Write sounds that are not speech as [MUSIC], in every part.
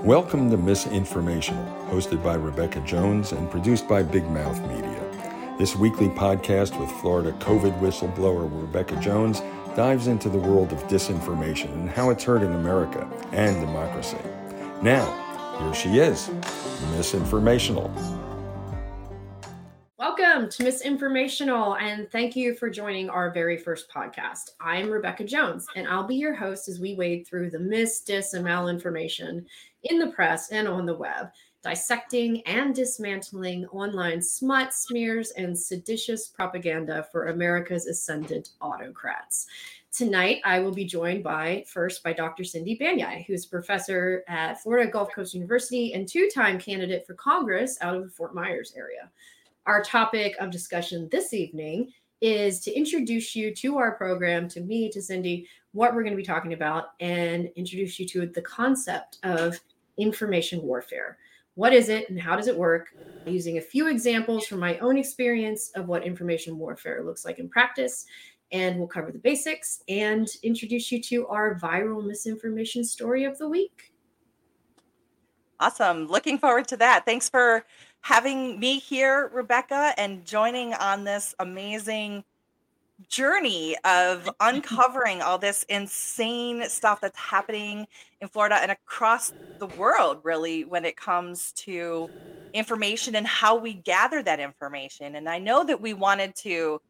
Welcome to Misinformational, hosted by Rebekah Jones and produced by Big Mouth Media. This weekly podcast with Florida COVID whistleblower Rebekah Jones dives into the world of disinformation and how it's hurting America and democracy. Now, here she is, Misinformational. Welcome to Misinformational, and thank you for joining our very first podcast. I'm Rebekah Jones, and I'll be your host as we wade through the mis, dis, and malinformation in the press and on the web, dissecting and dismantling online smut, smears, and seditious propaganda for America's ascendant autocrats. Tonight, I will be joined by first by Dr. Cindy Banyai, who's professor at Florida Gulf Coast University and two time candidate for Congress out of the Fort Myers area. Our topic of discussion this evening is to introduce you to our program, to me, to Cindy, what we're going to be talking about, and introduce you to the concept of information warfare. What is it and how does it work? Using a few examples from my own experience of what information warfare looks like in practice. And we'll cover the basics and introduce you to our viral misinformation story of the week. Awesome. Looking forward to that. Thanks for having me here, Rebekah, and joining on this amazing journey of [LAUGHS] uncovering all this insane stuff that's happening in Florida and across the world, really, when it comes to information and how we gather that information. And I know that we wanted to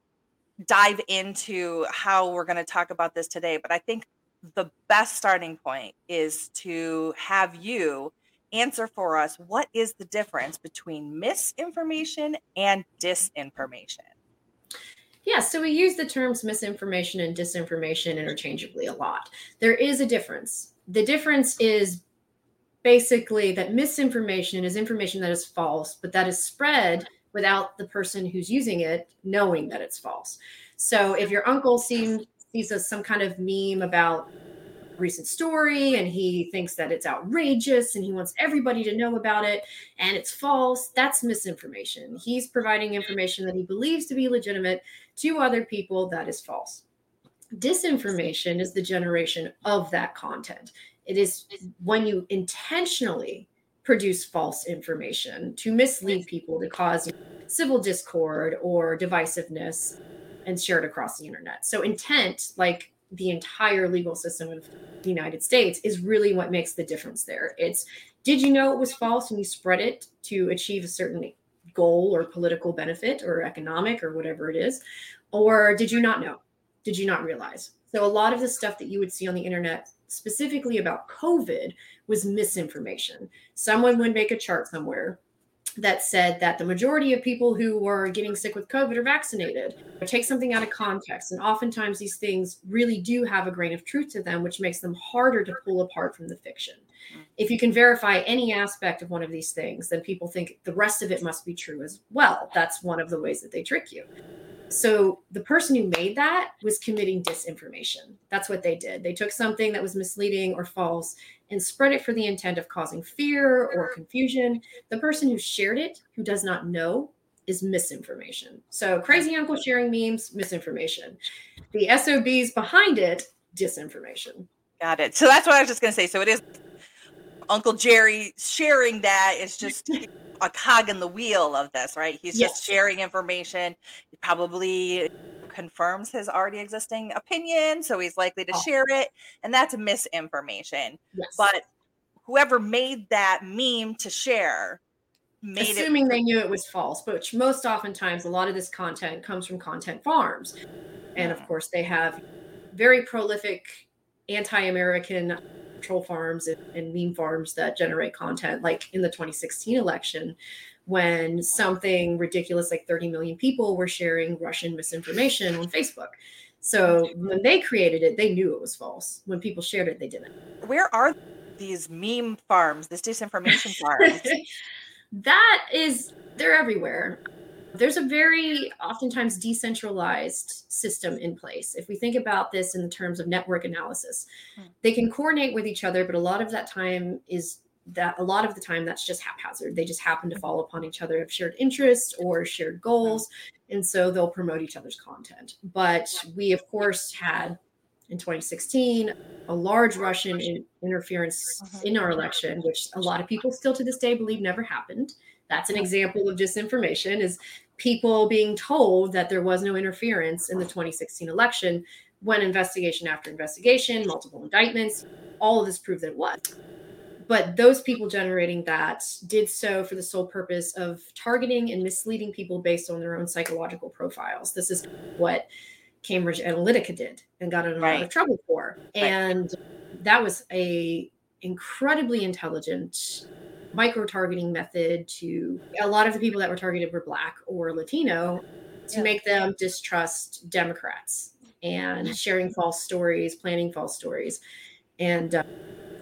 dive into how we're going to talk about this today, but I think the best starting point is to have you answer for us what is the difference between misinformation and disinformation? Yeah, so we use the terms misinformation and disinformation interchangeably a lot. There is a difference. The difference is basically that misinformation is information that is false, but that is spread without the person who's using it knowing that it's false. So if your uncle seems sees some kind of meme about recent story and he thinks that it's outrageous and he wants everybody to know about it and it's false, that's misinformation. He's providing information that he believes to be legitimate to other people that is false. Disinformation is the generation of that content. It is when you intentionally produce false information to mislead people to cause civil discord or divisiveness and share it across the internet. So intent, like the entire legal system of the United States is really what makes the difference there. It's did you know it was false and you spread it to achieve a certain goal or political benefit or economic or whatever it is? Or did you not know? Did you not realize? So a lot of the stuff that you would see on the internet specifically about COVID was misinformation. Someone would make a chart somewhere that said that the majority of people who were getting sick with COVID are vaccinated. Take something out of context. And oftentimes these things really do have a grain of truth to them, which makes them harder to pull apart from the fiction. If you can verify any aspect of one of these things, then people think the rest of it must be true as well. That's one of the ways that they trick you. So the person who made that was committing disinformation. That's what they did. They took something that was misleading or false and spread it for the intent of causing fear or confusion. The person who shared it, who does not know, is misinformation. So crazy uncle sharing memes, misinformation. The SOBs behind it, disinformation. Got it. So that's what I was just going to say. So it is Uncle Jerry sharing that is just [LAUGHS] a cog in the wheel of this, right? He's yes. just sharing information. He probably confirms his already existing opinion, so he's likely to oh. share it, and that's misinformation. Yes. But whoever made that meme to share made assuming it- they knew it was false, but most oftentimes a lot of this content comes from content farms. And of mm. course, they have very prolific anti-American troll farms and, and meme farms that generate content, like in the 2016 election when something ridiculous like 30 million people were sharing Russian misinformation on Facebook. So when they created it, they knew it was false. When people shared it, they didn't. Where are these meme farms, this disinformation [LAUGHS] farms? that is, they're everywhere. There's a very oftentimes decentralized system in place. If we think about this in terms of network analysis, hmm. they can coordinate with each other, but a lot of that time is that a lot of the time that's just haphazard. They just happen to fall upon each other, of shared interests or shared goals. And so they'll promote each other's content. But we, of course, had in 2016, a large Russian in, interference Uh-huh. in our election, which a lot of people still to this day believe never happened. That's an example of disinformation is people being told that there was no interference in the 2016 election when investigation after investigation, multiple indictments, all of this proved that it was. But those people generating that did so for the sole purpose of targeting and misleading people based on their own psychological profiles. This is what Cambridge Analytica did and got in a lot Right. of trouble for. And that was a incredibly intelligent micro targeting method to a lot of the people that were targeted were black or Latino to Yeah. make them distrust Democrats and sharing false stories, planning false stories, and uh,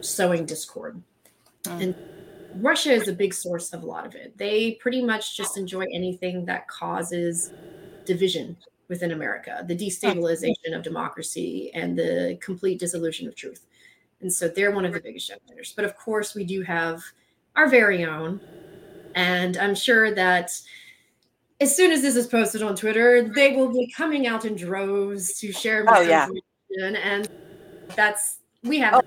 sowing discord. Mm. And Russia is a big source of a lot of it. They pretty much just enjoy anything that causes division within America, the destabilization of democracy, and the complete dissolution of truth. And so they're one of the biggest generators. But of course, we do have our very own. And I'm sure that as soon as this is posted on Twitter, they will be coming out in droves to share Oh, yeah. misinformation. And that's, we have Oh.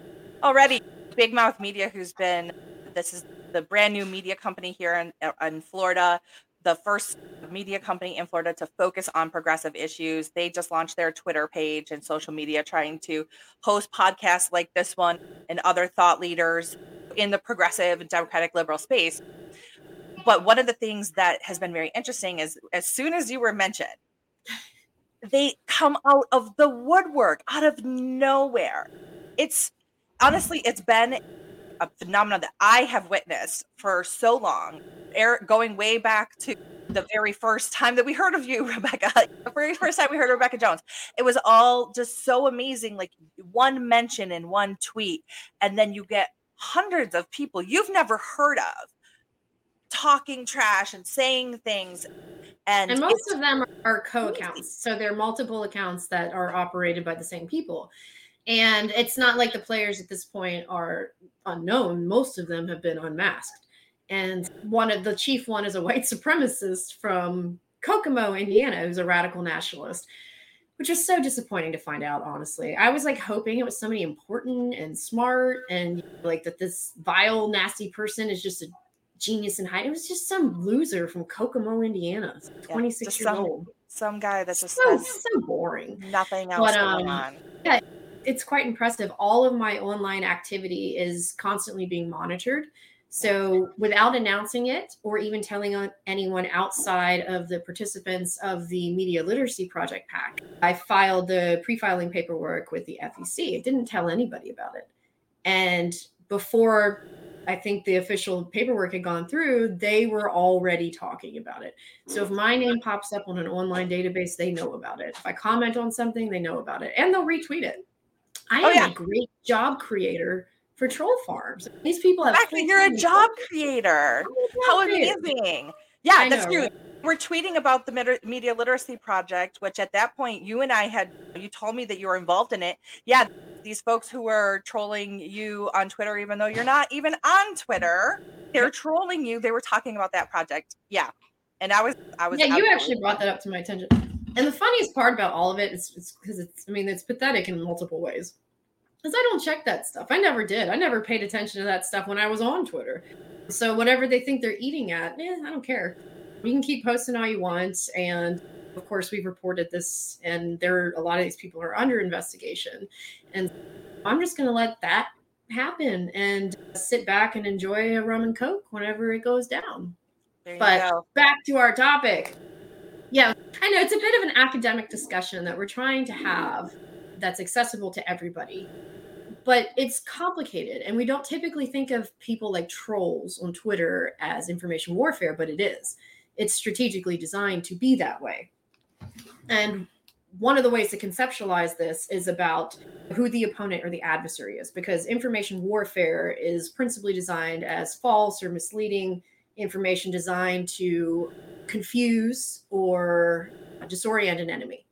already big mouth media who's been this is the brand new media company here in, in florida the first media company in florida to focus on progressive issues. They just launched their twitter page and social media trying to host podcasts like this one and other thought leaders in the progressive democratic liberal space. But one of the things that has been very interesting is as soon as you were mentioned they come out of the woodwork out of nowhere. It's honestly it's been a phenomenon that i have witnessed for so long. Air going way back to the very first time that we heard of you [LAUGHS] rebekah the very first time we heard of rebekah jones. It was all just so amazing like one mention in one tweet and then you get hundreds of people you've never heard of talking trash and saying things and, and most of them are co-accounts so they're multiple accounts that are operated by the same people and it's not like the players at this point are unknown. Most of them have been unmasked. And one of the chief one is a white supremacist from kokomo indiana who's a radical nationalist which was so disappointing to find out honestly. I was like hoping it was somebody important and smart and like that this vile nasty person is just a genius in height it was just some loser from kokomo indiana. 26 just years some old. some guy that's just so, so boring. nothing else But, going um, on it's quite impressive. All of my online activity is constantly being monitored. So, without announcing it or even telling anyone outside of the participants of the Media Literacy Project Pack, I filed the pre filing paperwork with the FEC. It didn't tell anybody about it. And before I think the official paperwork had gone through, they were already talking about it. So if my name pops up on an online database, they know about it. If I comment on something, they know about it and they'll retweet it. I Oh, am yeah. a great job creator for troll farms. These people have Exactly, you're a job creator. How amazing! Yeah, that's know, true. right? We're tweeting about the Media Literacy Project, which at that point you and I had. You told me that you were involved in it. Yeah, these folks who were trolling you on Twitter, even though you're not even on Twitter, they're trolling you. They were talking about that project. Yeah, and I was, I was. Yeah, you actually brought that up to my attention. And the funniest part about all of it is because it's, I mean, it's pathetic in multiple ways. Because I don't check that stuff. I never did. I never paid attention to that stuff when I was on Twitter. So whatever they think they're eating at, eh, I don't care. You can keep posting all you want. And of course, we've reported this, and there are a lot of these people are under investigation. And I'm just going to let that happen and sit back and enjoy a rum and coke whenever it goes down There but- go. back to our topic. Yeah, I know it's a bit of an academic discussion that we're trying to have that's accessible to everybody. But it's complicated, and we don't typically think of people like trolls on Twitter as information warfare, but it is. It's strategically designed to be that way. And one of the ways to conceptualize this is about who the opponent or the adversary is, because information warfare is principally designed as false or misleading information designed to confuse or disorient an enemy.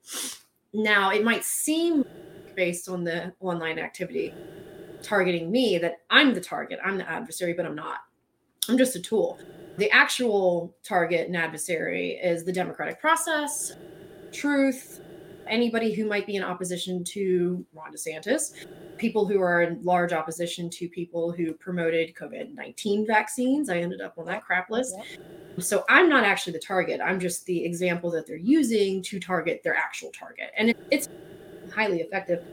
Now, it might seem based on the online activity targeting me that I'm the target, I'm the adversary, but I'm not. I'm just a tool. The actual target and adversary is the democratic process, truth, anybody who might be in opposition to Ron DeSantis, people who are in large opposition to people who promoted COVID 19 vaccines. I ended up on that crap list. So I'm not actually the target. I'm just the example that they're using to target their actual target. And it's highly effective,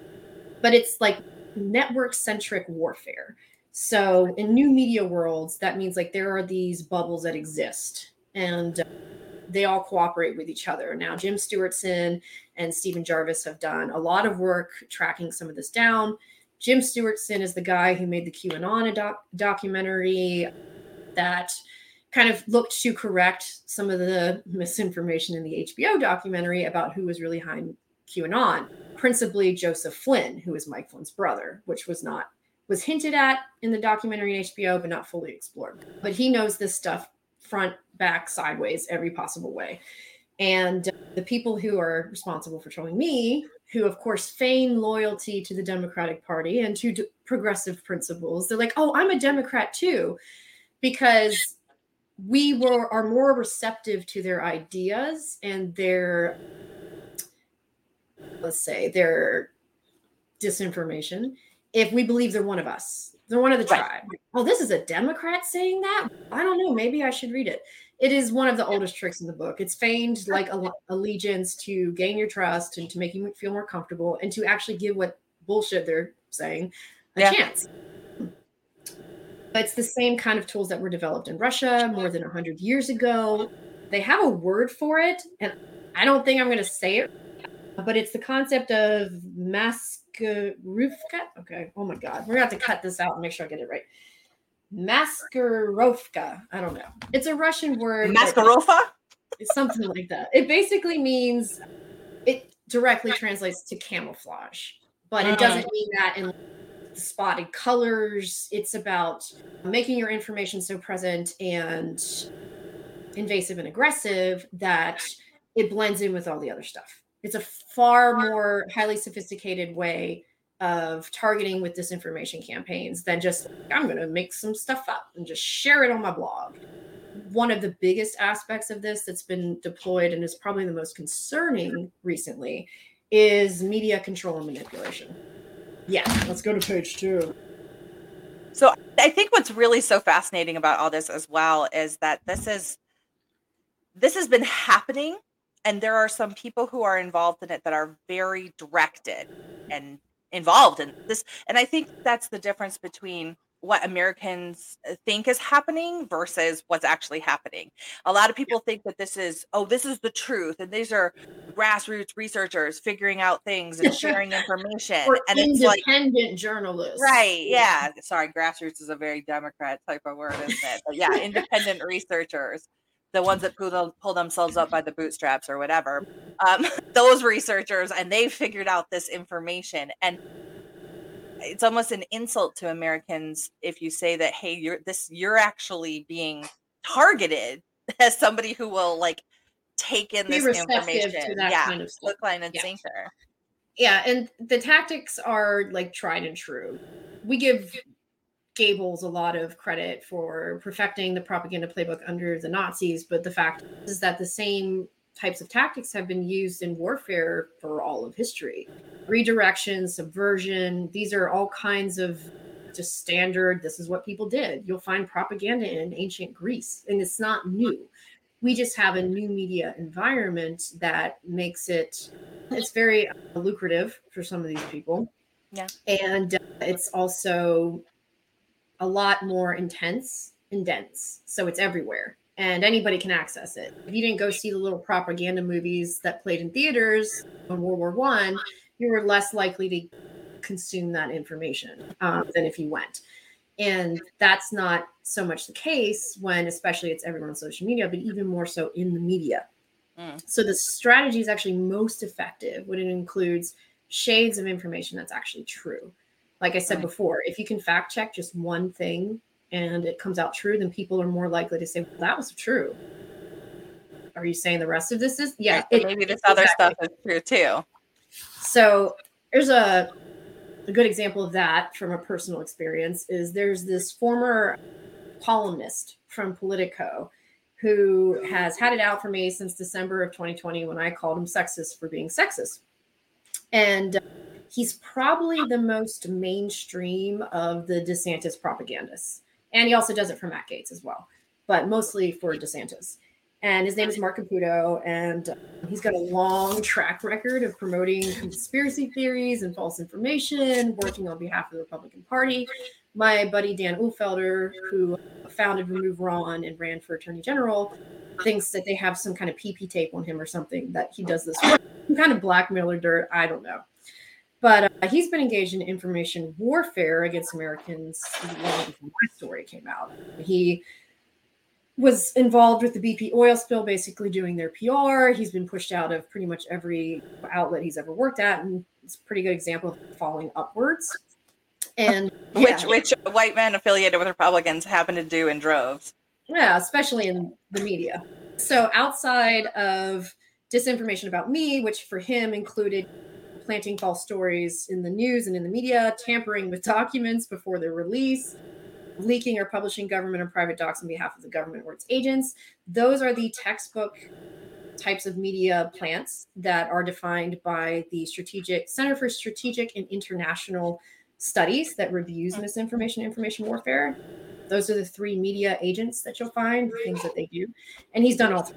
but it's like network centric warfare. So in new media worlds, that means like there are these bubbles that exist and uh, they all cooperate with each other. Now, Jim Stewartson and Stephen Jarvis have done a lot of work tracking some of this down. Jim Stewartson is the guy who made the QAnon doc- documentary that kind of looked to correct some of the misinformation in the HBO documentary about who was really behind QAnon, principally Joseph Flynn, who is Mike Flynn's brother, which was not was hinted at in the documentary in HBO, but not fully explored. But he knows this stuff front, back, sideways, every possible way. And uh, the people who are responsible for trolling me, who of course feign loyalty to the Democratic Party and to d- progressive principles, they're like, "Oh, I'm a Democrat too," because we were are more receptive to their ideas and their let's say their disinformation if we believe they're one of us they're one of the tribe. Oh this is a democrat saying that? I don't know. Maybe i should read it. It is one of the oldest tricks in the book. It's feigned like allegiance to gain your trust and to make you feel more comfortable and to actually give what bullshit they're saying a yeah. chance. But it's the same kind of tools that were developed in russia more than 100 years ago. They have a word for it and i don't think i'm going to say it but it's the concept of maskarovka. Okay. Oh my God. We're going to have to cut this out and make sure I get it right. Maskarovka. I don't know. It's a Russian word. Maskarova? It's something like that. It basically means, it directly translates to camouflage, but it doesn't ah. mean that in spotted colors. It's about making your information so present and invasive and aggressive that it blends in with all the other stuff. It's a far more highly sophisticated way of targeting with disinformation campaigns than just I'm going to make some stuff up and just share it on my blog. One of the biggest aspects of this that's been deployed and is probably the most concerning recently is media control and manipulation. Yeah, let's go to page two. So I think what's really so fascinating about all this as well is that this is this has been happening and there are some people who are involved in it that are very directed and involved in this and i think that's the difference between what americans uh, think is happening versus what's actually happening. A lot of people think that this is oh this is the truth and these are grassroots researchers figuring out things and sharing [LAUGHS] information or and independent it's like, journalists. Right yeah. Sorry grassroots is a very democrat type of word isn't it? But yeah independent researchers the ones that pull, pull themselves up by the bootstraps or whatever. Um, [LAUGHS] those researchers and they figured out this information and it's almost an insult to americans if you say that hey you're this you're actually being targeted [LAUGHS] as somebody who will like take in Be this information. yeah kind of look line and yeah. sinker. Yeah and the tactics are like tried and true. We give Goebbels a lot of credit for perfecting the propaganda playbook under the Nazis, but the fact is that the same types of tactics have been used in warfare for all of history. Redirection, subversion, these are all kinds of just standard, this is what people did. You'll find propaganda in ancient Greece, and it's not new. We just have a new media environment that makes it it's very lucrative for some of these people. Yeah. And uh, it's also a lot more intense and dense. So it's everywhere and anybody can access it. If you didn't go see the little propaganda movies that played in theaters in World War One, you were less likely to consume that information um, than if you went. And that's not so much the case when, especially, it's everyone on social media, but even more so in the media. Mm. So the strategy is actually most effective when it includes shades of information that's actually true like I said right. before, if you can fact check just one thing and it comes out true, then people are more likely to say, well, that was true. Are you saying the rest of this is? Yeah. It, maybe this other stuff is true too. So there's a, a good example of that from a personal experience is there's this former columnist from Politico who has had it out for me since December of 2020 when I called him sexist for being sexist And he's probably the most mainstream of the DeSantis propagandists. And he also does it for Matt Gaetz as well, but mostly for DeSantis. And his name is Marc Caputo, and uh, he's got a long track record of promoting conspiracy theories and false information, working on behalf of the Republican Party. My buddy Dan Uhlfelder, who founded Remove Ron and ran for Attorney General, thinks that they have some kind of PP tape on him or something that he does this. Some kind of blackmailer dirt. I don't know. But uh, he's been engaged in information warfare against Americans my story came out. He was involved with the BP oil spill, basically doing their PR. He's been pushed out of pretty much every outlet he's ever worked at, and it's a pretty good example of falling upwards. And [LAUGHS] yeah. which which white men affiliated with Republicans happen to do in droves. Yeah, especially in the media. So outside of disinformation about me, which for him included planting false stories in the news and in the media, tampering with [LAUGHS] documents before their release, leaking or publishing government or private docs on behalf of the government or its agents. Those are the textbook types of media plants that are defined by the strategic Center for Strategic and International Studies that reviews mm-hmm. misinformation information warfare. Those are the three media agents that you'll find, the things that they do. And he's done all three.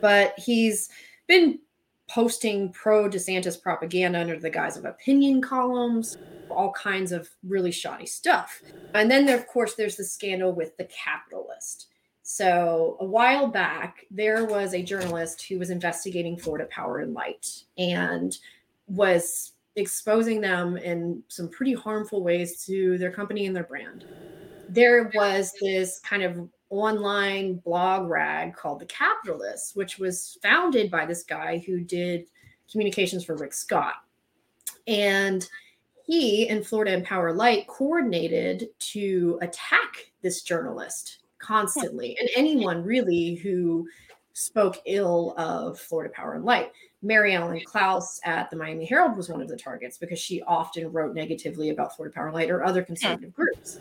But he's been posting pro DeSantis propaganda under the guise of opinion columns, all kinds of really shoddy stuff. And then, there, of course, there's the scandal with the Capitolist. So, a while back, there was a journalist who was investigating Florida Power and Light and was exposing them in some pretty harmful ways to their company and their brand. There was this kind of online blog rag called The Capitolist, which was founded by this guy who did communications for Rick Scott. And he and Florida Empower Light coordinated to attack this journalist constantly and anyone really who spoke ill of Florida Power and Light. Mary Ellen Klas at the Miami Herald was one of the targets because she often wrote negatively about Florida Power and Light or other conservative groups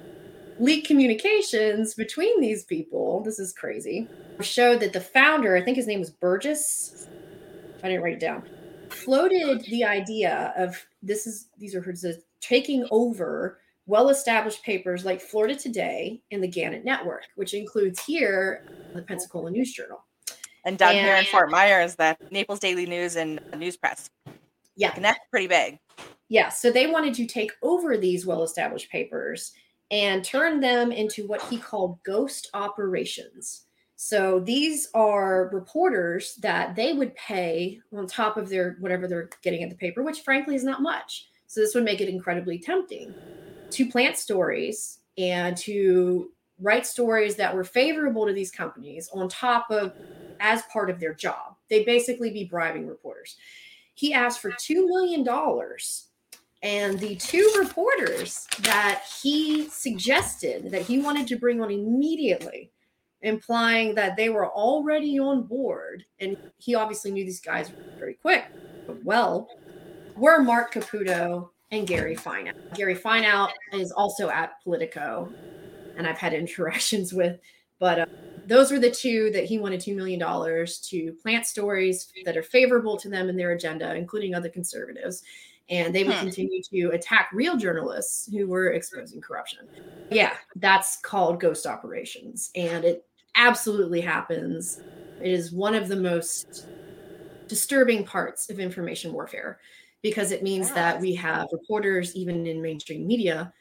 leaked communications between these people, this is crazy, showed that the founder, I think his name was Burgess, I didn't write it down, floated the idea of this is these are her taking over well-established papers like Florida Today and the Gannett Network, which includes here the Pensacola News Journal. And down and, here in Fort Myers, the Naples Daily News and News Press. Yeah. And that's pretty big. Yeah. So they wanted to take over these well-established papers and turned them into what he called ghost operations. So these are reporters that they would pay on top of their whatever they're getting at the paper, which frankly is not much. So this would make it incredibly tempting to plant stories and to write stories that were favorable to these companies on top of as part of their job. They'd basically be bribing reporters. He asked for $2 million and the two reporters that he suggested that he wanted to bring on immediately, implying that they were already on board, and he obviously knew these guys very quick, but well, were Marc Caputo and Gary Fineout. Gary Fineout is also at Politico, and I've had [LAUGHS] interactions with, but uh, those were the two that he wanted $2 million to plant stories that are favorable to them and their agenda, including other conservatives and they would hmm. continue to attack real journalists who were exposing corruption. Yeah, that's called ghost operations, and it absolutely happens. It is one of the most disturbing parts of information warfare because it means that we have reporters, even in mainstream media,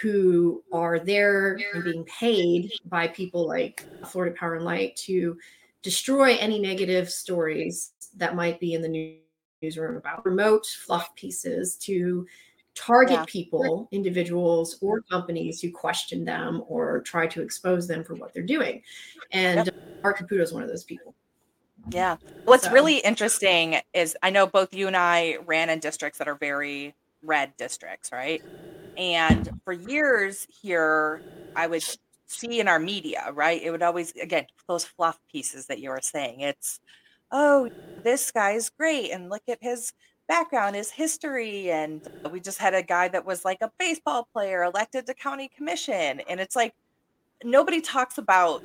who are there and being paid by people like Florida Power and Light to destroy any negative stories that might be in the news newsroom about remote fluff pieces to target yeah. people, individuals, or companies who question them or try to expose them for what they're doing. And yep. Marc Caputo is one of those people. Yeah. What's so. really interesting is I know both you and I ran in districts that are very red districts, right? And for years here, I would see in our media, right? It would always, again, those fluff pieces that you were saying. It's, oh, this guy's great. And look at his background, his history. And we just had a guy that was like a baseball player elected to county commission. And it's like nobody talks about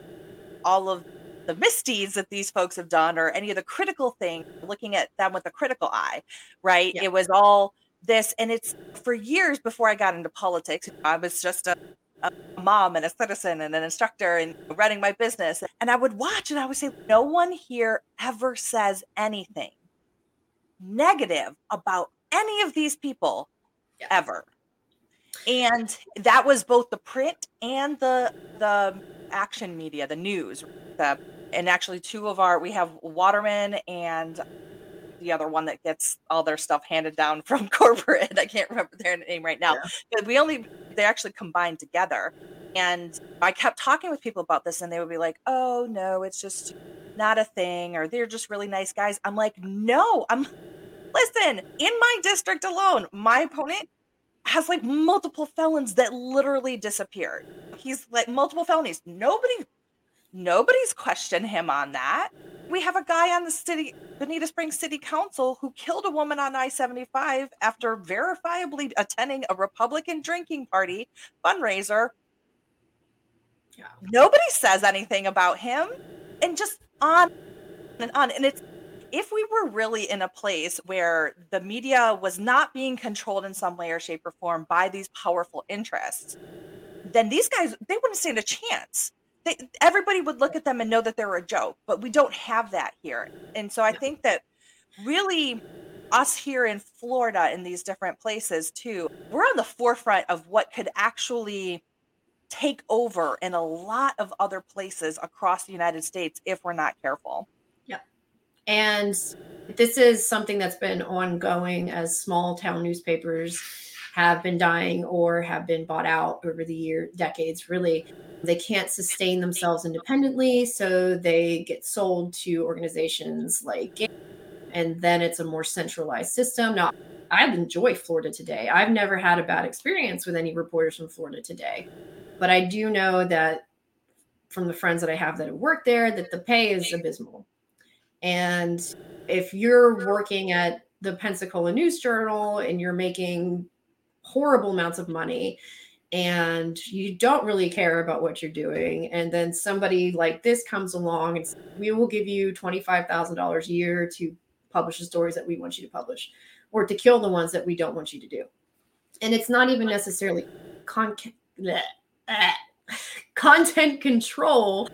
all of the misdeeds that these folks have done or any of the critical things, looking at them with a critical eye, right? Yeah. It was all this, and it's for years before I got into politics. I was just a, a mom and a citizen and an instructor and running my business. And I would watch and I would say, no one here ever says anything negative about any of these people yeah. ever. And that was both the print and the the action media, the news. The, and actually two of our we have Waterman and the other one that gets all their stuff handed down [LAUGHS] from corporate. I can't remember their name right now. Yeah. But we only they actually combined together. And I kept talking with people about this, and they would be like, "Oh no, it's just not a thing," or "They're just really nice guys." I'm like, "No, I'm." [LAUGHS] Listen, in my district alone, my opponent has like multiple felons that literally disappeared. He's like multiple felonies. Nobody nobody's questioned him on that. We have a guy on the city Bonita Springs City Council who killed a woman on I-75 after verifiably attending a Republican drinking party fundraiser. Yeah. Nobody says anything about him and just on and on and it's if we were really in a place where the media was not being controlled in some way or shape or form by these powerful interests, then these guys they wouldn't stand a chance. They, everybody would look at them and know that they're a joke, but we don't have that here. And so I think that really us here in Florida in these different places too, we're on the forefront of what could actually take over in a lot of other places across the United States if we're not careful. Yeah. And this is something that's been ongoing as small town newspapers have been dying or have been bought out over the year decades really. They can't sustain themselves independently so they get sold to organizations like and then it's a more centralized system. Now i enjoy florida today. I've never had a bad experience with any reporters from florida today but i do know that from the friends that i have that have worked there that the pay is abysmal. And if you're working at the Pensacola News Journal and you're making horrible amounts of money and you don't really care about what you're doing, and then somebody like this comes along and we will give you $25,000 a year to publish the stories that we want you to publish or to kill the ones that we don't want you to do. And it's not even necessarily con- bleh, bleh, [LAUGHS] content control,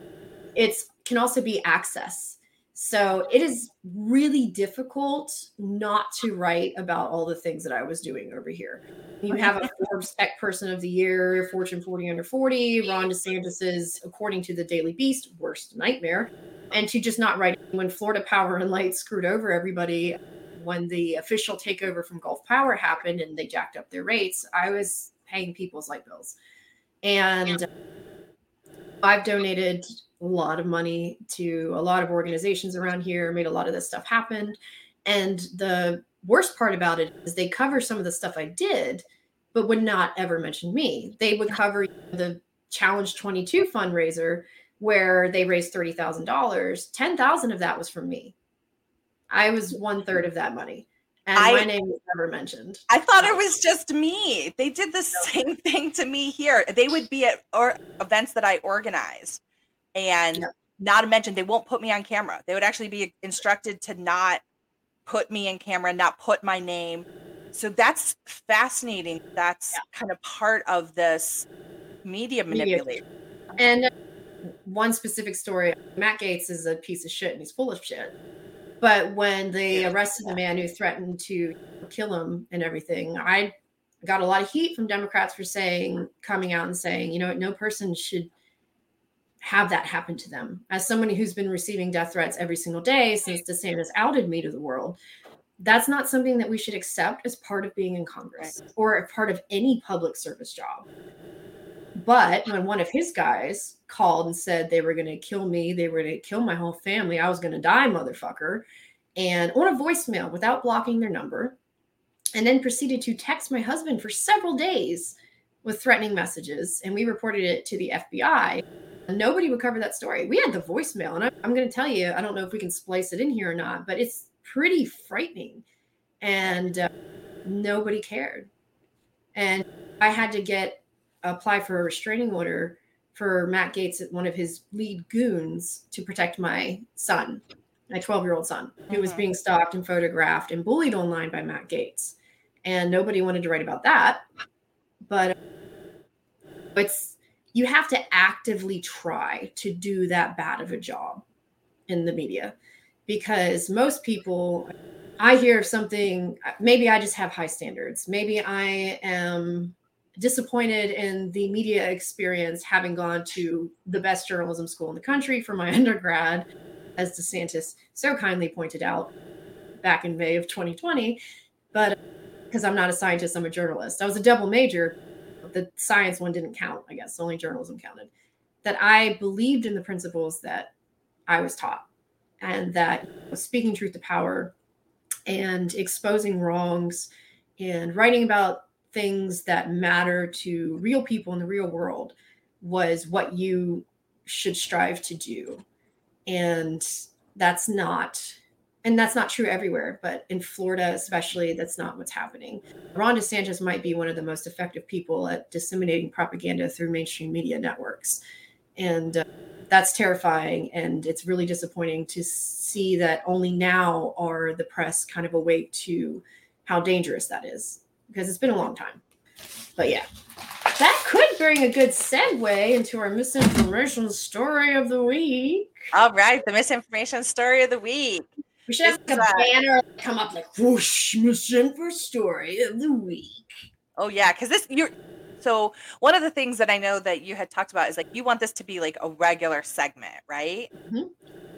it's can also be access so it is really difficult not to write about all the things that I was doing over here. You have a Forbes Tech Person of the Year, Fortune 40 under 40, Ron DeSantis's, according to the Daily Beast, worst nightmare. And to just not write when Florida Power and Light screwed over everybody when the official takeover from Gulf Power happened and they jacked up their rates, I was paying people's light bills. And I've donated a lot of money to a lot of organizations around here, made a lot of this stuff happen. And the worst part about it is they cover some of the stuff I did, but would not ever mention me. They would cover the Challenge 22 fundraiser where they raised $30,000. 10,000 of that was from me. I was one third of that money. And I, my name was never mentioned. I thought it was just me. They did the same [LAUGHS] thing to me here. They would be at or events that I organize and yeah. not to mention they won't put me on camera they would actually be instructed to not put me in camera not put my name so that's fascinating that's yeah. kind of part of this media manipulation and uh, one specific story matt Gaetz is a piece of shit and he's full of shit but when they arrested the man who threatened to kill him and everything i got a lot of heat from democrats for saying coming out and saying you know no person should have that happen to them. As someone who's been receiving death threats every single day since DeSantis outed me to the world, that's not something that we should accept as part of being in Congress or a part of any public service job. But when one of his guys called and said they were going to kill me, they were going to kill my whole family, I was going to die, motherfucker, and on a voicemail without blocking their number, and then proceeded to text my husband for several days with threatening messages, and we reported it to the FBI Nobody would cover that story. We had the voicemail, and I, I'm going to tell you, I don't know if we can splice it in here or not, but it's pretty frightening. And uh, nobody cared. And I had to get apply for a restraining order for Matt Gaetz, one of his lead goons, to protect my son, my 12 year old son, who was mm-hmm. being stalked and photographed and bullied online by Matt Gaetz. and nobody wanted to write about that. But it's you have to actively try to do that bad of a job in the media because most people I hear something maybe I just have high standards. Maybe I am disappointed in the media experience having gone to the best journalism school in the country for my [LAUGHS] undergrad as DeSantis so kindly pointed out back in May of 2020. But uh, because I'm not a scientist, I'm a journalist. I was a double major. The science one didn't count, I guess, only journalism counted. That I believed in the principles that I was taught and that speaking truth to power and exposing wrongs and writing about things that matter to real people in the real world was what you should strive to do. And that's not and that's not true everywhere but in florida especially that's not what's happening. Ron desantis might be one of the most effective people at disseminating propaganda through mainstream media networks. And uh, that's terrifying and it's really disappointing to see that only now are the press kind of awake to how dangerous that is because it's been a long time but yeah that could bring a good segue into our misinformation story of the week. All right, the misinformation story of the week. We should have like a uh, banner come up like whoosh misinformation story of the week. Oh yeah, because this you're so one of the things that I know that you had talked about is like you want this to be like a regular segment, right? Mm-hmm.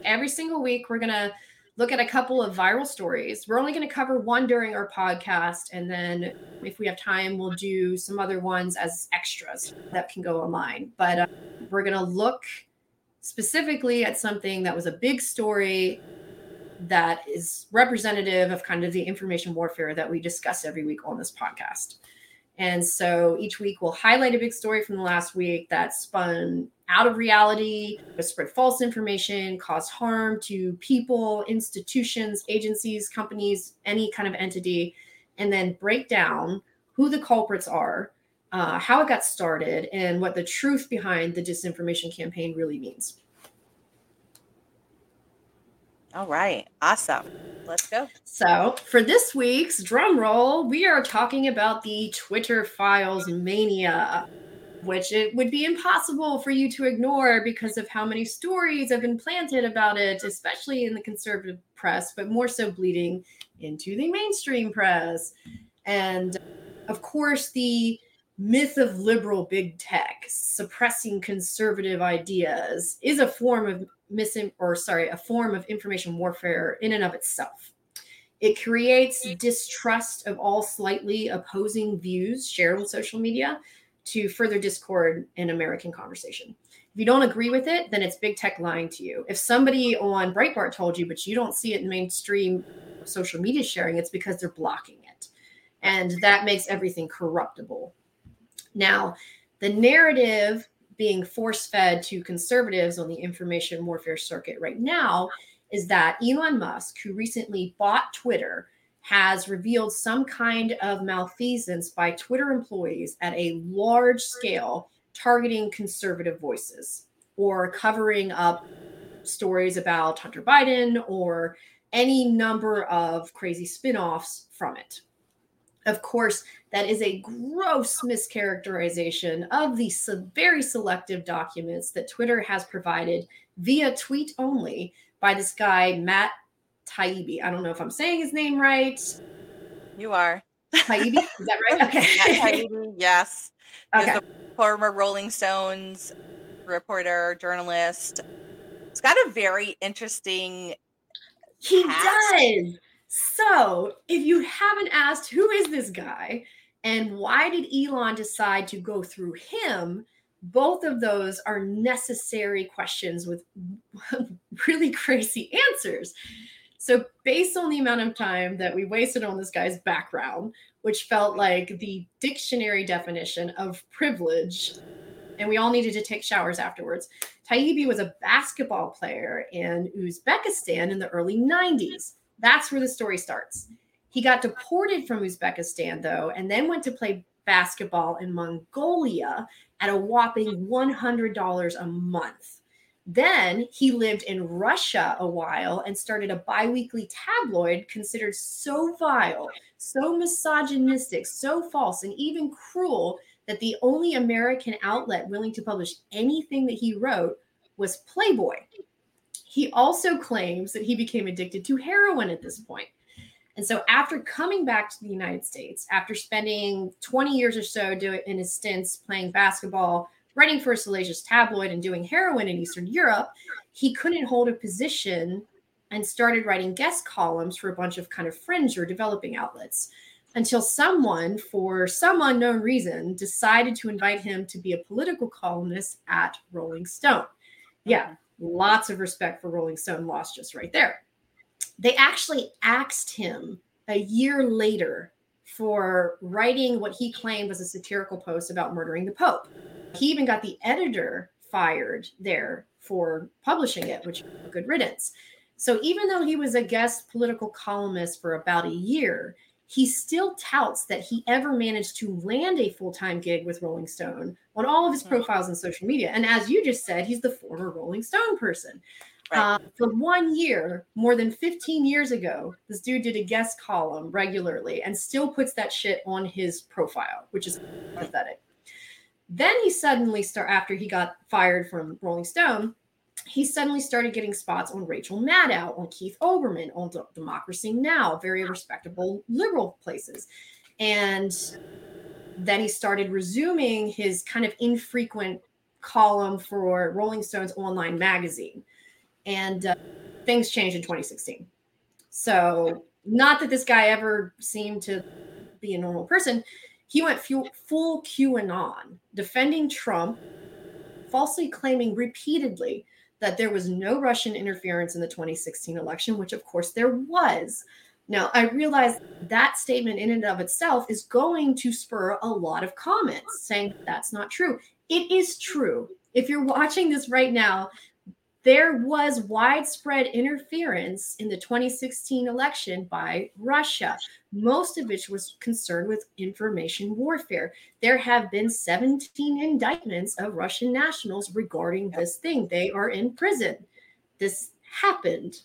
Every single week we're gonna look at a couple of viral stories. We're only going to cover one during our podcast. And then if we have time, we'll do some other ones as extras that can go online. But uh, we're going to look specifically at something that was a big story that is representative of kind of the information warfare that we discuss every week on this podcast. And so each week we'll highlight a big story from the last week that spun out of reality, spread false information, cause harm to people, institutions, agencies, companies, any kind of entity, and then break down who the culprits are, uh, how it got started, and what the truth behind the disinformation campaign really means. All right, awesome. Let's go. So, for this week's drum roll, we are talking about the Twitter files mania which it would be impossible for you to ignore because of how many stories have been planted about it, especially in the conservative press, but more so bleeding into the mainstream press. And of course, the myth of liberal big tech suppressing conservative ideas is a form of misin or sorry, a form of information warfare in and of itself. It creates distrust of all slightly opposing views shared on social media to further discord in American conversation. If you don't agree with it, then it's big tech lying to you. If somebody on Breitbart told you, but you don't see it in mainstream social media sharing, it's because they're blocking it. And that makes everything corruptible. Now, the narrative being force fed to conservatives on the information warfare circuit right now is that Elon Musk, who recently bought Twitter, has revealed some kind of malfeasance by Twitter employees at a large scale targeting conservative voices or covering up stories about Hunter Biden or any number of crazy spin offs from it. Of course, that is a gross mischaracterization of the very selective documents that Twitter has provided via tweet only by this guy, Matt Taibbi. I don't know if I'm saying his name right. You are. Taibbi, is that right? [LAUGHS] Okay. Taibbi, yes. Okay. former Rolling Stones reporter, journalist. It's got a very interesting. He does. So, if you haven't asked, who is this guy and why did Elon decide to go through him? Both of those are necessary questions with [LAUGHS] really crazy answers. So, based on the amount of time that we wasted on this guy's background, which felt like the dictionary definition of privilege, and we all needed to take showers afterwards, Taibbi was a basketball player in Uzbekistan in the early 90s. That's where the story starts. He got deported from Uzbekistan, though, and then went to play basketball in Mongolia at a whopping $100 a month Then he lived in Russia a while and started a biweekly tabloid considered so vile, so misogynistic, so false, and even cruel that the only American outlet willing to publish anything that he wrote was Playboy. He also claims that he became addicted to heroin at this point. And so, after coming back to the United States, after spending 20 years or so doing in his stints playing basketball, writing for a salacious tabloid, and doing heroin in Eastern Europe, he couldn't hold a position and started writing guest columns for a bunch of kind of fringe or developing outlets until someone, for some unknown reason, decided to invite him to be a political columnist at Rolling Stone. Yeah, lots of respect for Rolling Stone lost just right there. They actually axed him a year later for writing what he claimed was a satirical post about murdering the Pope. He even got the editor fired there for publishing it, which a good riddance. So even though he was a guest political columnist for about a year, he still touts that he ever managed to land a full-time gig with Rolling Stone on all of his hmm. profiles on social media. And as you just said, he's the former Rolling Stone person. Right. Uh, for one year, more than 15 years ago, this dude did a guest column regularly and still puts that shit on his profile, which is pathetic. Then he suddenly start after he got fired from Rolling Stone, he suddenly started getting spots on Rachel Maddow, on Keith Olbermann, on D- Democracy Now, very respectable liberal places. And then he started resuming his kind of infrequent column for Rolling Stone's online magazine. And uh, things changed in 2016. So, not that this guy ever seemed to be a normal person, he went full, QAnon, defending Trump, falsely claiming repeatedly that there was no Russian interference in the 2016 election, which of course there was. Now, I realize that statement in and of itself is going to spur a lot of comments saying that's not true. It is true. If you're watching this right now, there was widespread interference in the 2016 election by Russia, most of which was concerned with information warfare. There have been 17 indictments of Russian nationals regarding this thing. They are in prison. This happened.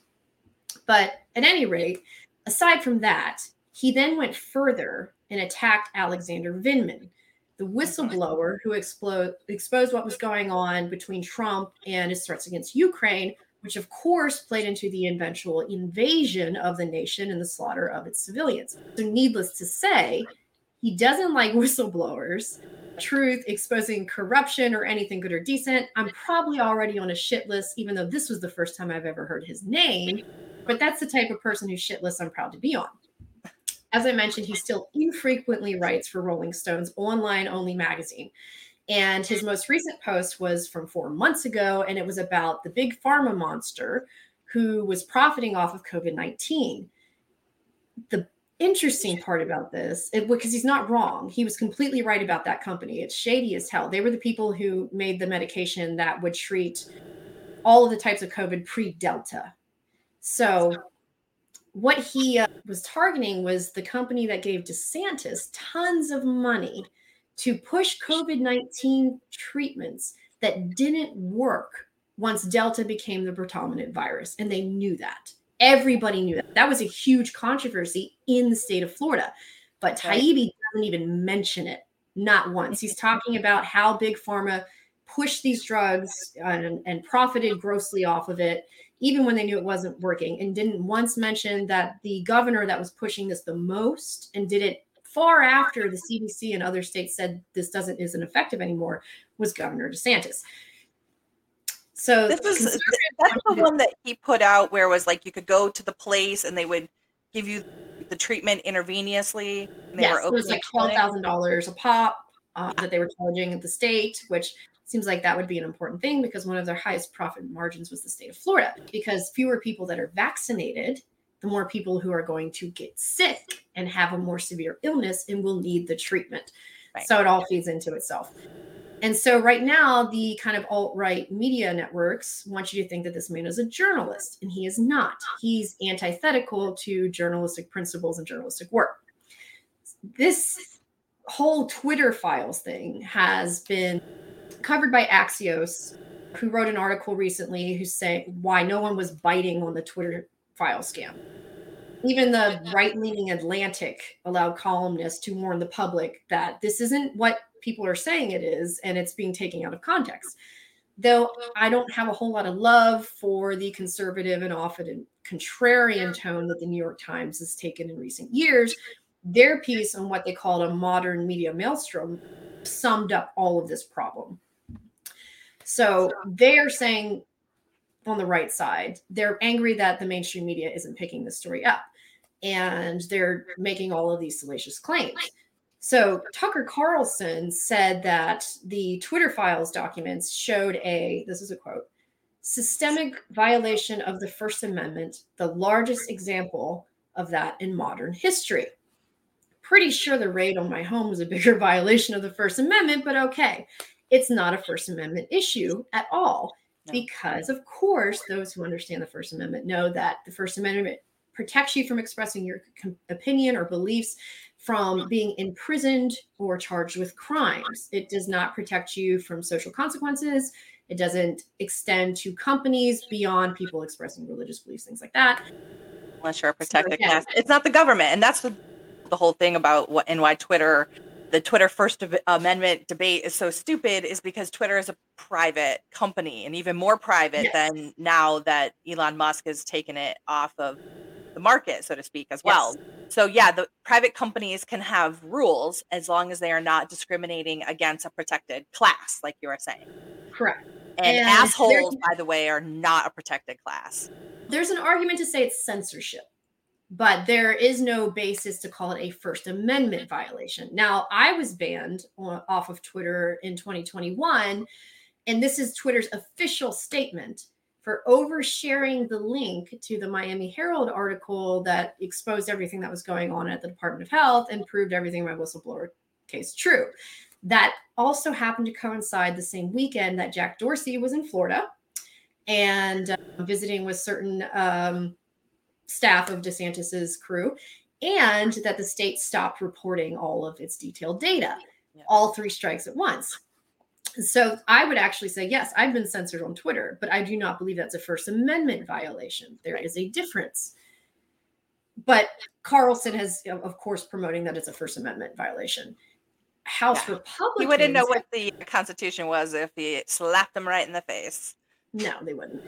But at any rate, aside from that, he then went further and attacked Alexander Vindman the whistleblower who explode, exposed what was going on between Trump and his threats against Ukraine, which of course played into the eventual invasion of the nation and the slaughter of its civilians. So, needless to say, he doesn't like [LAUGHS] whistleblowers, truth, exposing corruption or anything good or decent. I'm probably already on a shit list, even though this was the first time I've ever heard his name. But that's the type of person whose shit list I'm proud to be on. As I mentioned, he still infrequently writes for Rolling Stone's online only magazine. And his most recent post was from four months ago, and it was about the big pharma monster who was profiting off of COVID 19. The interesting part about this, because he's not wrong, he was completely right about that company. It's shady as hell. They were the people who made the medication that would treat all of the types of COVID pre Delta. So what he uh, was targeting was the company that gave DeSantis tons of money to push COVID 19 treatments that didn't work once Delta became the predominant virus. And they knew that. Everybody knew that. That was a huge controversy in the state of Florida. But Taibbi doesn't even mention it, not once. He's talking about how Big Pharma pushed these drugs and, and profited grossly off of it even when they knew it wasn't working, and didn't once mention that the governor that was pushing this the most and did it far after the CDC and other states said this doesn't isn't effective anymore was Governor DeSantis. So this is that's the one that he put out where it was like you could go to the place and they would give you the treatment intravenously. And they yes, were it was like twelve thousand dollars a pop uh, that they were charging at the state, which seems like that would be an important thing because one of their highest profit margins was the state of Florida. Because fewer people that are vaccinated, the more people who are going to get sick and have a more severe illness and will need the treatment. Right. So it all feeds into itself. And so, right now, the kind of alt right media networks want you to think that this man is a journalist, and he is not. He's antithetical to journalistic principles and journalistic work. This whole Twitter files thing has been covered by Axios who wrote an article recently who's saying why no one was biting on the Twitter file scam. Even the right leaning Atlantic allowed columnists to warn the public that this isn't what people are saying it is, and it's being taken out of context. Though I don't have a whole lot of love for the conservative and often contrarian tone that the New York Times has taken in recent years, their piece on what they called a modern media maelstrom summed up all of this problem. So they're saying on the right side, they're angry that the mainstream media isn't picking this story up and they're making all of these salacious claims. So Tucker Carlson said that the Twitter files documents showed a, this is a quote, systemic violation of the First Amendment, the largest example of that in modern history. Pretty sure the raid on my home was a bigger [LAUGHS] violation of the First Amendment, but okay. It's not a First Amendment issue at all. No. Because, of course, those who understand the First Amendment know that the First Amendment protects you from expressing your opinion or beliefs from being imprisoned or charged with crimes. It does not protect you from social consequences. It doesn't extend to companies beyond people expressing religious beliefs, things like that. Unless you're a protected so, yeah. class. It's not the government. And that's the, the whole thing about what and why Twitter, the Twitter First Amendment debate is so stupid is because Twitter is a private company and even more private yes. than now that Elon Musk has taken it off of the market, so to speak, as well. Yes. So, yeah, the private companies can have rules as long as they are not discriminating against a protected class, like you were saying. Correct. And, and assholes, by the way, are not a protected class. There's an argument to say it's censorship, but there is no basis to call it a First Amendment violation. Now, I was banned off of Twitter in 2021, and this is Twitter's official statement for oversharing the link to the Miami Herald article that exposed everything that was going on at the Department of Health and proved everything my whistleblower case true. That also happened to coincide the same weekend that Jack Dorsey was in Florida and uh, visiting with certain um, staff of DeSantis's crew, and that the state stopped reporting all of its detailed data. Yeah. All three strikes at once. So I would actually say, yes, I've been censored on Twitter, but I do not believe that's a First Amendment violation. There is a difference. But Carlson has, of course, promoting that it's a First Amendment violation. House yeah. Republicans. You wouldn't know what the Constitution was if he slapped them right in the face. No, they wouldn't.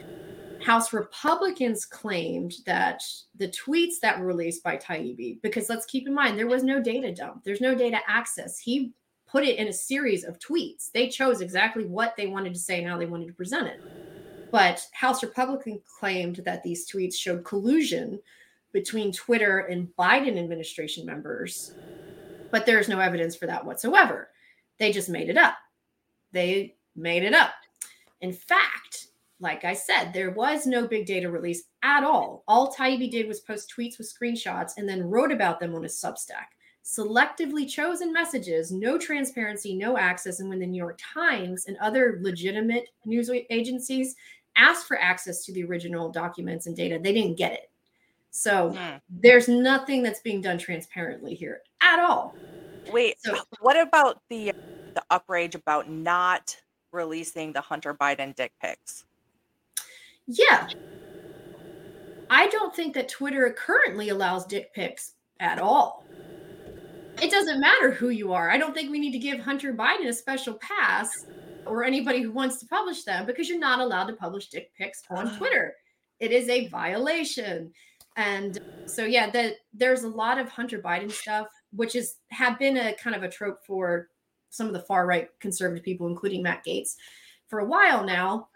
House Republicans claimed that the tweets that were released by Taibbi, because let's keep in mind, there was no data dump, there's no data access. He put it in a series of tweets. They chose exactly what they wanted to say and how they wanted to present it. But House Republican claimed that these tweets showed collusion between Twitter and Biden administration members, but there's no evidence for that whatsoever. They just made it up. They made it up. In fact, like I said, there was no big data release at all. All Taibbi did was post tweets with screenshots and then wrote about them on his Substack selectively chosen messages, no transparency, no access. And when the New York Times and other legitimate news agencies asked for access to the original documents and data, they didn't get it. So mm. there's nothing that's being done transparently here at all. Wait, so, what about the the outrage about not releasing the Hunter Biden dick pics? Yeah. I don't think that Twitter currently allows dick pics at all it doesn't matter who you are. I don't think we need to give Hunter Biden a special pass or anybody who wants to publish them because you're not allowed to publish dick pics on Twitter. It is a violation. And so yeah, that there's a lot of Hunter Biden stuff, which is have been a kind of a trope for some of the far right conservative people, including Matt Gaetz for a while now.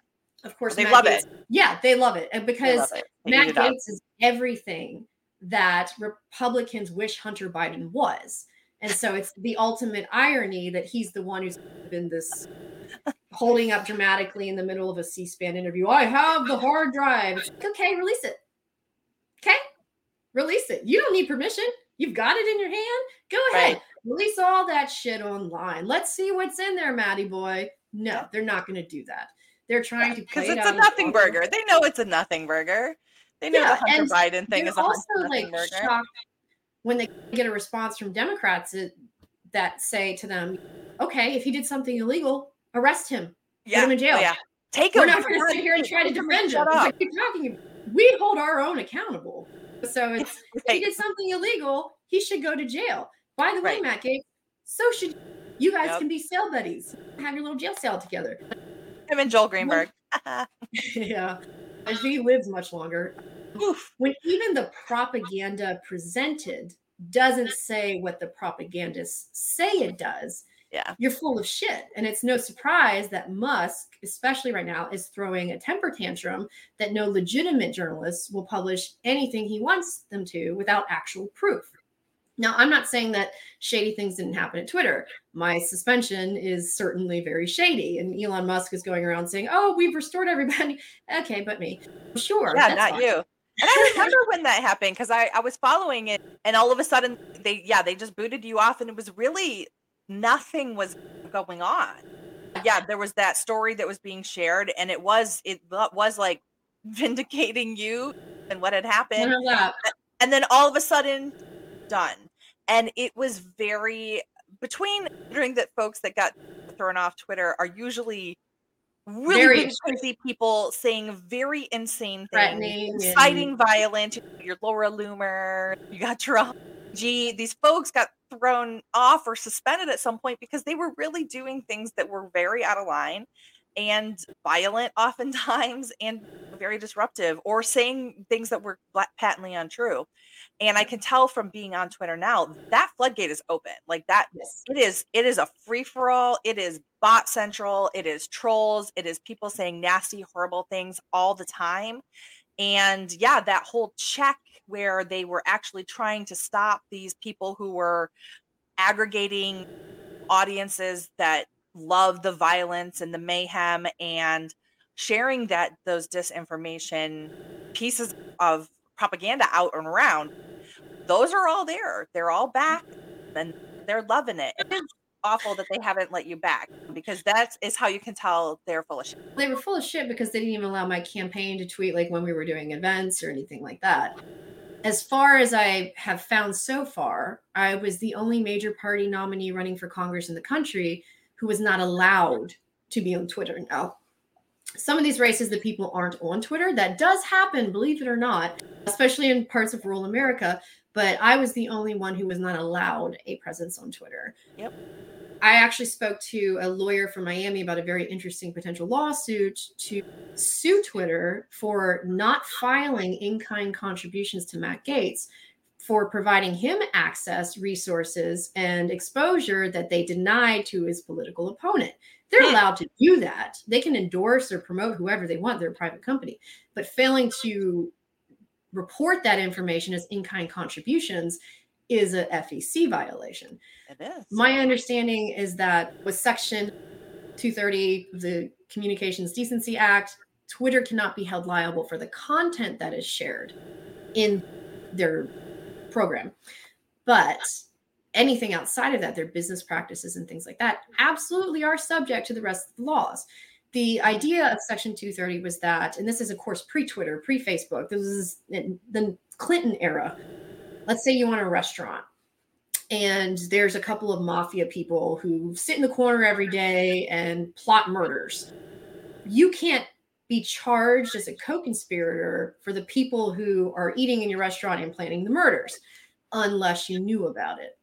Of course, they Matt love it. Yeah, they love it, and because it. Matt Gaetz is everything that Republicans wish Hunter Biden was. And so it's the ultimate irony that he's the one who's been this [LAUGHS] holding up dramatically in the middle of a C SPAN interview. I have the hard drive. Okay, release it. Okay, release it. You don't need permission. You've got it in your hand. Go ahead, right. release all that shit online. Let's see what's in there, Matty boy. No, they're not going to do that. They're trying to because it's a nothing burger. They know it's a nothing burger. They know yeah, the Hunter Biden thing is a also like burger. shocked when they get a response from Democrats that say to them, okay, if he did something illegal, arrest him, yeah. put him in jail. Oh, yeah. Take We're him. not going to sit here and try to defend him. Like, talking. We hold our own accountable. So it's if he did something illegal, he should go to jail. By the way, Right. Matt Gaetz, so should you guys Yep. can be cell buddies. Have your little jail cell together. Him and Joel Greenberg. [LAUGHS] yeah. He lives much longer. Oof. When even the propaganda presented doesn't say what the propagandists say it does, Yeah. you're full of shit. And it's no surprise that Musk, especially right now, is throwing a temper tantrum that no legitimate journalists will publish anything he wants them to without actual proof. Now, I'm not saying that shady things didn't happen at Twitter. My suspension is certainly very shady. And Elon Musk is going around saying, oh, we've restored everybody. [LAUGHS] Okay, but me. Sure. Yeah, that's not fine. you. And I remember when that happened because I, I was following it and all of a sudden they yeah, they just booted you off and it was really nothing was going on. Yeah, there was that story that was being shared and it was it was like [LAUGHS] vindicating you and what had happened. None of that. and then all of a sudden done and it was very between considering that folks that got thrown off twitter are usually really, really crazy people saying very insane things inciting violence your laura loomer you got Trump. gee these folks got thrown off or suspended at some point because they were really doing things that were very out of line and violent [LAUGHS] oftentimes and very disruptive or saying things that were patently untrue and i can tell from being on twitter now that floodgate is open like that Yes. it is it is a free for all it is bot central it is trolls it is people saying nasty horrible things all the time and yeah that whole check where they were actually trying to stop these people who were aggregating audiences that love the violence and the mayhem and sharing that those disinformation pieces of propaganda out and around those are all there they're all back and they're loving it it's awful that they haven't let you back because that is how you can tell they're full of shit They were full of shit because they didn't even allow my campaign to tweet like when we were doing events or anything like that. As far as I have found so far, I was the only major party nominee running for Congress in the country who was not allowed to be on Twitter now. Some of these races, the people aren't on Twitter. That does happen, believe it or not, especially in parts of rural America. But I was the only one who was not allowed a presence on Twitter. Yep. I actually spoke to a lawyer from Miami about a very interesting potential lawsuit to sue Twitter for not filing in kind contributions to Matt Gaetz for providing him access, resources, and exposure that they denied to his political opponent. They're Hmm. allowed to do that. They can endorse or promote whoever they want. They're a private company. But failing to report that information as in kind contributions is a FEC violation. it is My understanding is that with Section 230 of the Communications Decency Act, Twitter cannot be held liable for the content that is shared in their program. But anything outside of that, their business practices and things like that, absolutely are subject to the rest of the laws. The idea of Section 230 was that, and this is, of course, pre Twitter, pre Facebook, this is the Clinton era. Let's say you want a restaurant and there's a couple of mafia people who sit in the corner every day and plot murders. You can't be charged as a co-conspirator for the people who are eating in your restaurant and planning the murders unless you knew about it.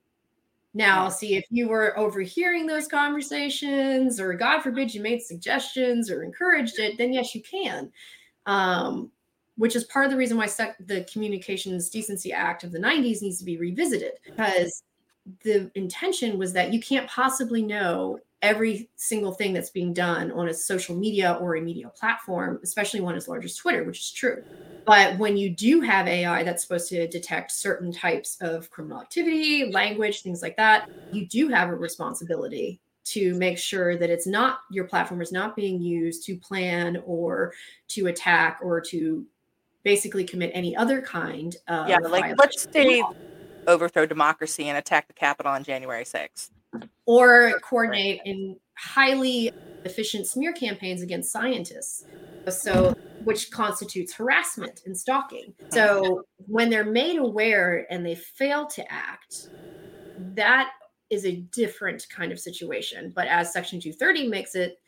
Now, see if you were overhearing those conversations or God forbid you made suggestions or encouraged it, then yes, you can. Um, which is part of the reason why sec- the Communications Decency Act of the 90s needs to be revisited because the intention was that you can't possibly know every single thing that's being done on a social media or a media platform, especially one as large as Twitter, which is true. But when you do have AI that's supposed to detect certain types of criminal activity, language, things like that, you do have a responsibility to make sure that it's not your platform is not being used to plan or to attack or to basically commit any other kind of yeah like let's say overthrow democracy and attack the capitol on january 6th or coordinate in highly efficient smear campaigns against scientists. So which constitutes harassment and stalking. So when they're made aware and they fail to act that is a different kind of situation. But as section 230 makes it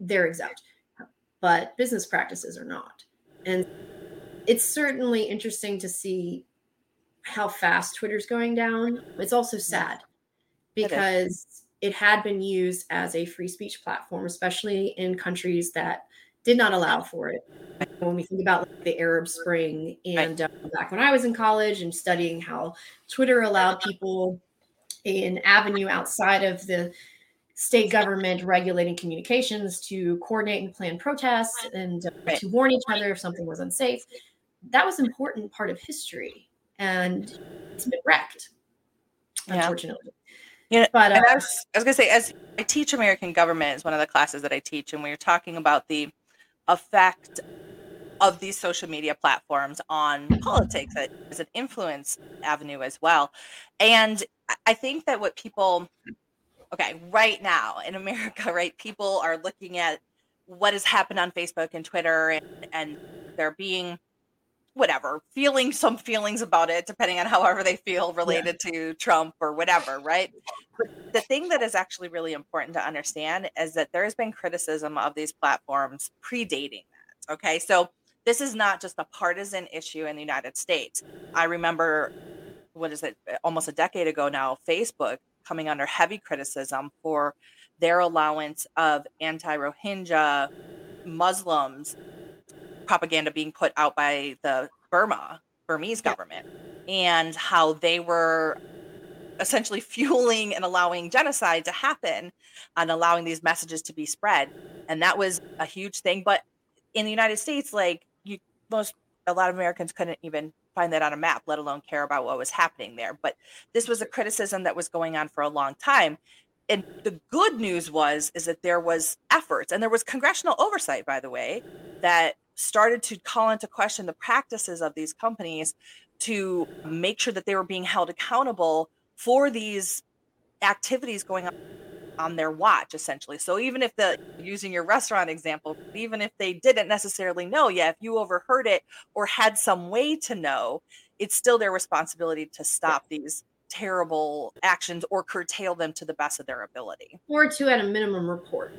they're exempt. But business practices are not. And it's certainly interesting to see how fast Twitter's going down. It's also sad because it had been used as a free speech platform, especially in countries that did not allow for it. When we think about like, the Arab Spring, and uh, back when I was in college and studying how Twitter allowed people an avenue outside of the state government regulating communications to coordinate and plan protests and uh, to warn each other if something was unsafe. That was an important part of history, and it's been wrecked, unfortunately. You know, but uh, I was, I was going to say, as I teach American government is one of the classes that I teach, and we are talking about the effect of these social media platforms on politics as an influence avenue as well. And I think that what people, okay, right now in America, [LAUGHS] right, people are looking at what has happened on Facebook and Twitter, and, and they're being whatever, feeling some feelings about it, depending on however they feel related yeah. to Trump or whatever, right? But the thing that is actually really important to understand is that there has been criticism of these platforms predating that. Okay. So this is not just a partisan issue in the United States. I remember, what is it, almost a decade ago now, Facebook coming under heavy criticism for their allowance of anti Rohingya Muslims propaganda being put out by the Burma, Burmese government, and how they were essentially [LAUGHS] fueling and allowing genocide to happen and allowing these messages to be spread. And that was a huge thing. But in the United States, like you most a lot of Americans couldn't even find that on a map, let alone care about what was happening there. But this was a criticism that was going on for a long time. And the good news was is that there was efforts and there was congressional oversight, by the way, that started to call into question the practices of these companies to make sure that they were being held accountable for these activities going on on their watch essentially. So even if the using your restaurant example even if they didn't necessarily know yeah if you overheard it or had some way to know it's still their responsibility to stop these terrible actions or curtail them to the best of their ability. Or to at a minimum report.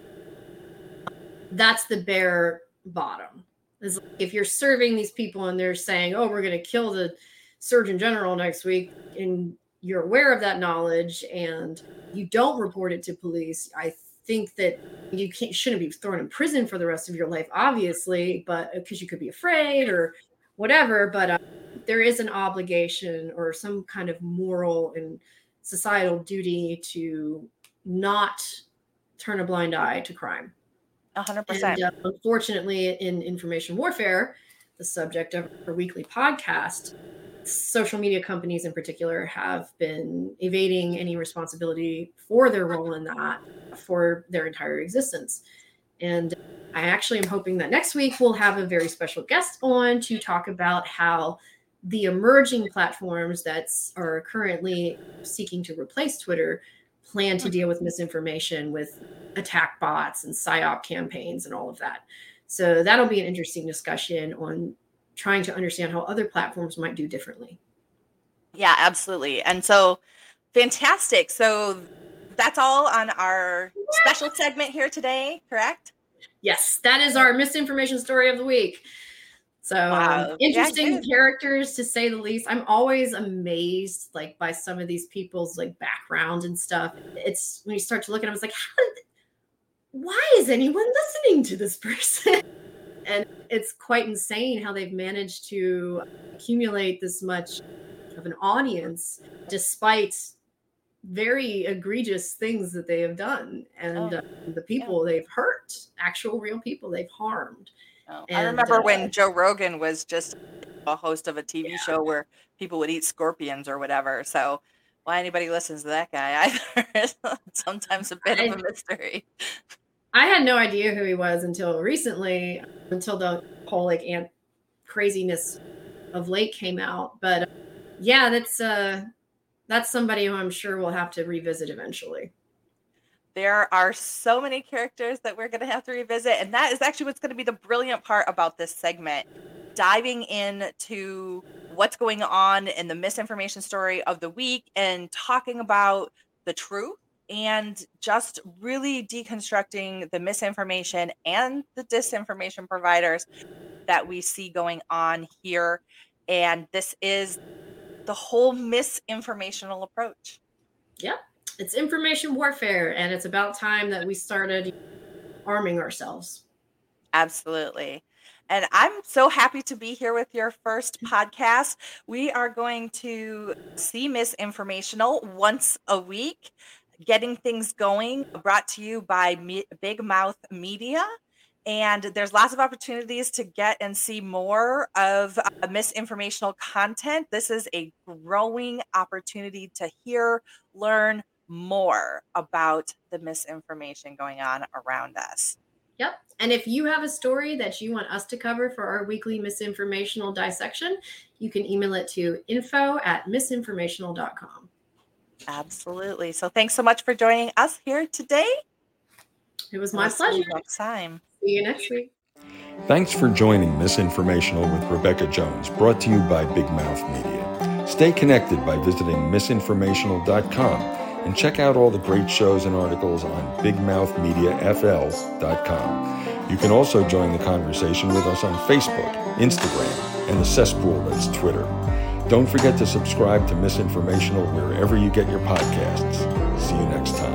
That's the bare bottom is like if you're serving these people and they're saying, "Oh, we're going to kill the Surgeon General next week," and you're aware of that knowledge and you don't report it to police, I think that you shouldn't be thrown in prison for the rest of your life, obviously, but because uh, you could be afraid or whatever. But uh, there is an obligation or some kind of moral and societal duty to not turn a blind eye to crime. 100%. And, uh, unfortunately, in information warfare, the subject of our weekly podcast, social media companies in particular have been evading any responsibility for their role in that for their entire existence. And I actually am hoping that next week we'll have a very special guest on to talk about how the emerging platforms that are currently seeking to replace Twitter plan to deal mm-hmm. with misinformation with attack bots and psyop campaigns and all of that. So that'll be an interesting discussion on trying to understand how other platforms might do differently. Yeah, absolutely. And so fantastic. So that's all on our special segment here today, correct? Yes, that is our misinformation story of the week. So wow. um, interesting yeah, characters to say the least. I'm always amazed like by some of these people's like background and stuff. It's when you start to look at them, it's like, how did, why is anyone listening to this [LAUGHS] person? and it's quite insane how they've managed to accumulate this much of an audience despite very egregious things that they have done and oh, uh, the people yeah. they've hurt actual real people they've harmed Oh, I remember uh, when Joe Rogan was just a host of a TV yeah. show where people would eat scorpions or whatever. So why anybody listens to that guy [LAUGHS] either sometimes a bit I, of a mystery. I had no idea who he was until recently, until the whole like ant craziness of late came out. But uh, yeah, that's uh that's somebody who I'm sure we'll have to revisit eventually there are so many characters that we're going to have to revisit and that is actually what's going to be the brilliant part about this segment diving into what's going on in the misinformation story of the week and talking about the truth and just really deconstructing the misinformation and the disinformation providers that we see going on here. And this is the whole misinformational approach. Yep. It's information warfare, and it's about time that we started arming ourselves. Absolutely. And I'm so happy to be here with your first podcast. We are going to see Misinformational once a week, getting things going, brought to you by Big Mouth Media. And there's lots of opportunities to get and see more of uh, misinformational content. This is a growing opportunity to hear, learn more about the misinformation going on around us. Yep. And if you have a story that you want us to cover for our weekly misinformational dissection, you can email it to info at misinformational.com. Absolutely. So thanks so much for joining us here today. It was my we'll pleasure. next time. See you next week. Thanks for joining Misinformational with Rebekah Jones, brought to you by Big Mouth Media. Stay connected by visiting misinformational.com and check out all the great shows and articles on bigmouthmediafl.com. You can also join the conversation with us on Facebook, Instagram, and the cesspool that's Twitter. Don't forget to subscribe to Misinformational wherever you get your podcasts. See you next time.